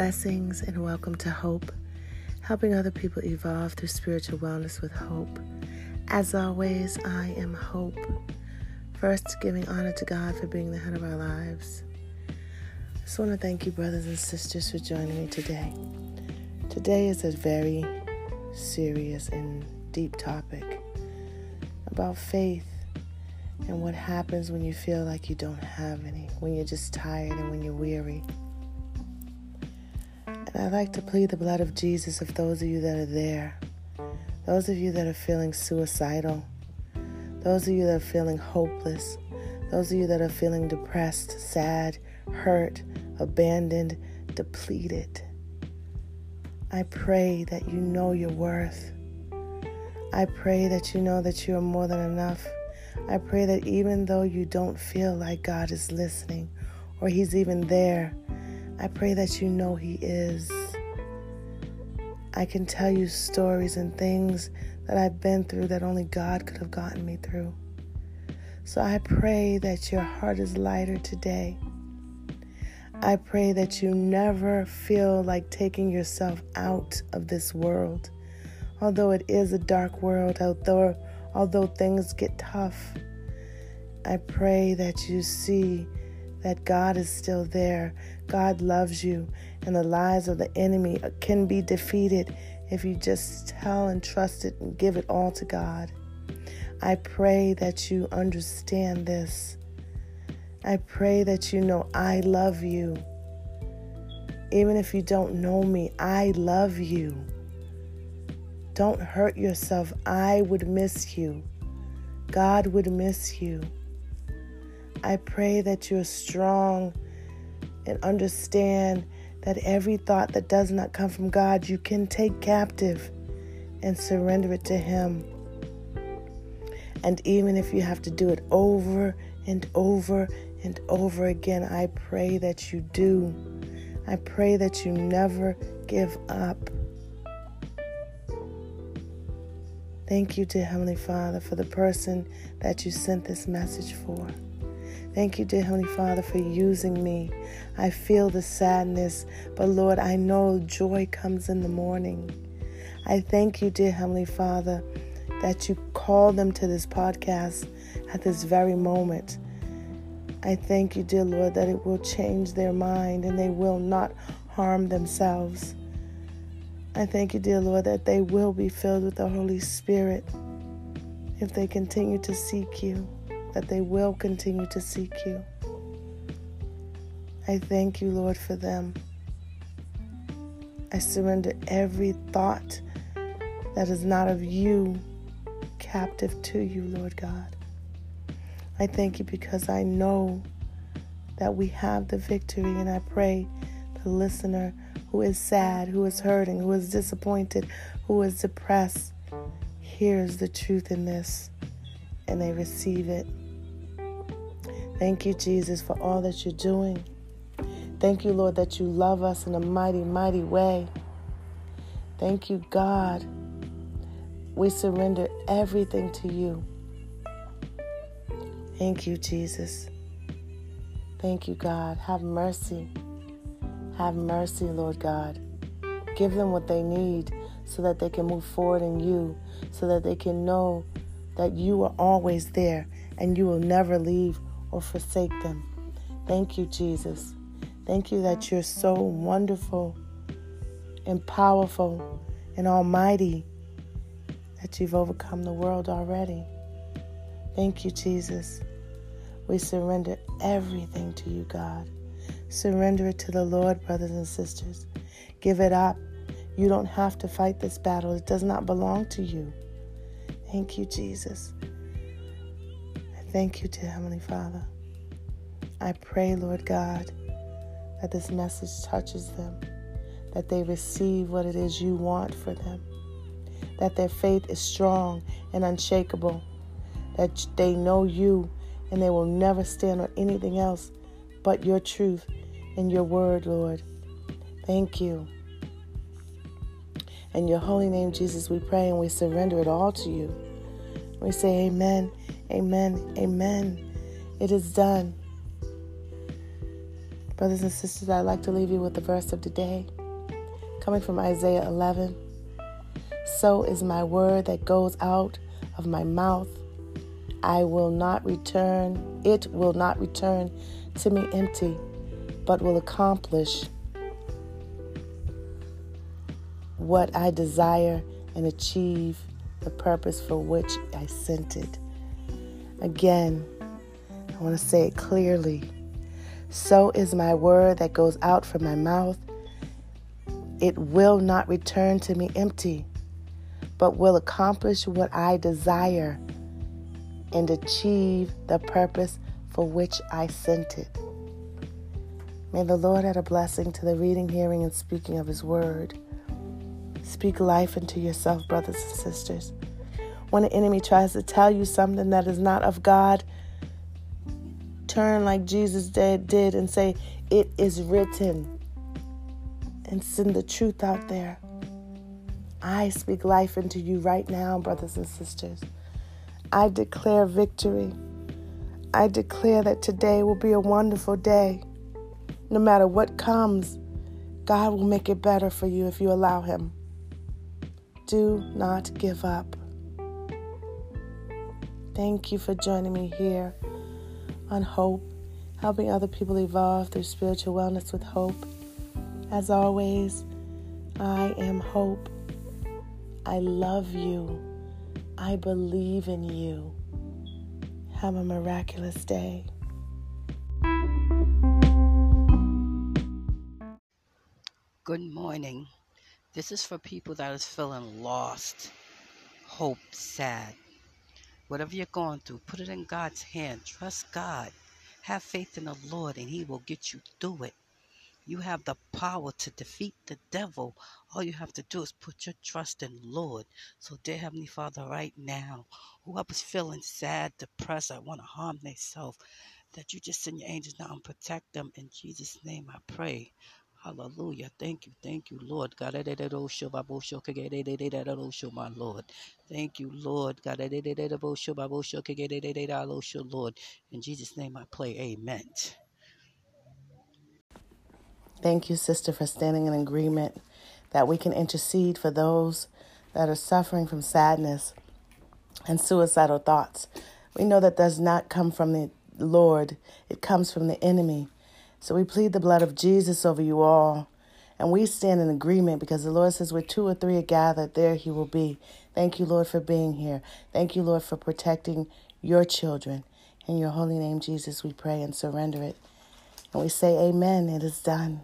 Blessings and welcome to Hope, helping other people evolve through spiritual wellness with hope. As always, I am Hope. First, giving honor to God for being the head of our lives. I just want to thank you, brothers and sisters, for joining me today. Today is a very serious and deep topic about faith and what happens when you feel like you don't have any, when you're just tired and when you're weary. I'd like to plead the blood of Jesus of those of you that are there, those of you that are feeling suicidal, those of you that are feeling hopeless, those of you that are feeling depressed, sad, hurt, abandoned, depleted. I pray that you know your worth. I pray that you know that you are more than enough. I pray that even though you don't feel like God is listening or He's even there, I pray that you know He is. I can tell you stories and things that I've been through that only God could have gotten me through. So I pray that your heart is lighter today. I pray that you never feel like taking yourself out of this world. Although it is a dark world, although although things get tough, I pray that you see that God is still there. God loves you, and the lies of the enemy can be defeated if you just tell and trust it and give it all to God. I pray that you understand this. I pray that you know I love you. Even if you don't know me, I love you. Don't hurt yourself. I would miss you. God would miss you. I pray that you're strong and understand that every thought that does not come from God, you can take captive and surrender it to Him. And even if you have to do it over and over and over again, I pray that you do. I pray that you never give up. Thank you, dear Heavenly Father, for the person that you sent this message for. Thank you, dear Heavenly Father, for using me. I feel the sadness, but Lord, I know joy comes in the morning. I thank you, dear Heavenly Father, that you call them to this podcast at this very moment. I thank you, dear Lord, that it will change their mind and they will not harm themselves. I thank you, dear Lord, that they will be filled with the Holy Spirit if they continue to seek you that they will continue to seek you. I thank you, Lord, for them. I surrender every thought that is not of you captive to you, Lord God. I thank you because I know that we have the victory, and I pray the listener who is sad, who is hurting, who is disappointed, who is depressed hears the truth in this and they receive it. Thank you, Jesus, for all that you're doing. Thank you, Lord, that you love us in a mighty, mighty way. Thank you, God. We surrender everything to you. Thank you, Jesus. Thank you, God. Have mercy. Have mercy, Lord God. Give them what they need so that they can move forward in you, so that they can know that you are always there and you will never leave or forsake them. Thank you, Jesus. Thank you that you're so wonderful and powerful and almighty that you've overcome the world already. Thank you, Jesus. We surrender everything to you, God. Surrender it to the Lord, brothers and sisters. Give it up. You don't have to fight this battle, it does not belong to you. Thank you, Jesus. I Thank you, dear Heavenly Father. I pray, Lord God, that this message touches them, that they receive what it is you want for them, that their faith is strong and unshakable, that they know you and they will never stand on anything else but your truth and your word, Lord. Thank you. In your holy name, Jesus, we pray and we surrender it all to you. We say, Amen, Amen, Amen. It is done. Brothers and sisters, I'd like to leave you with the verse of today, coming from Isaiah 11. So is my word that goes out of my mouth. I will not return, it will not return to me empty, but will accomplish what I desire and achieve the purpose for which I sent it. Again, I want to say it clearly. So is my word that goes out from my mouth. It will not return to me empty, but will accomplish what I desire and achieve the purpose for which I sent it. May the Lord add a blessing to the reading, hearing, and speaking of His word. Speak life into yourself, brothers and sisters. When an enemy tries to tell you something that is not of God, turn like Jesus did, did and say, It is written, and send the truth out there. I speak life into you right now, brothers and sisters. I declare victory. I declare that today will be a wonderful day. No matter what comes, God will make it better for you if you allow Him. Do not give up. Thank you for joining me here on Hope, helping other people evolve through spiritual wellness with hope. As always, I am Hope. I love you. I believe in you. Have a miraculous day. Good morning. This is for people that is feeling lost, hope, sad. Whatever you're going through, put it in God's hand. Trust God. Have faith in the Lord, and He will get you through it. You have the power to defeat the devil. All you have to do is put your trust in Lord. So, dear Heavenly Father, right now, whoever's feeling sad, depressed, I want to harm themselves, that you just send your angels now and protect them. In Jesus' name I pray. Hallelujah. Thank you. Thank you, Lord. God, my Lord. Thank you, Lord. God, Lord. In Jesus' name I pray. Amen. Thank you, sister, for standing in agreement that we can intercede for those that are suffering from sadness and suicidal thoughts. We know that does not come from the Lord, it comes from the enemy. So we plead the blood of Jesus over you all. And we stand in agreement because the Lord says, where two or three are gathered, there he will be. Thank you, Lord, for being here. Thank you, Lord, for protecting your children. In your holy name, Jesus, we pray and surrender it. And we say, Amen. It is done.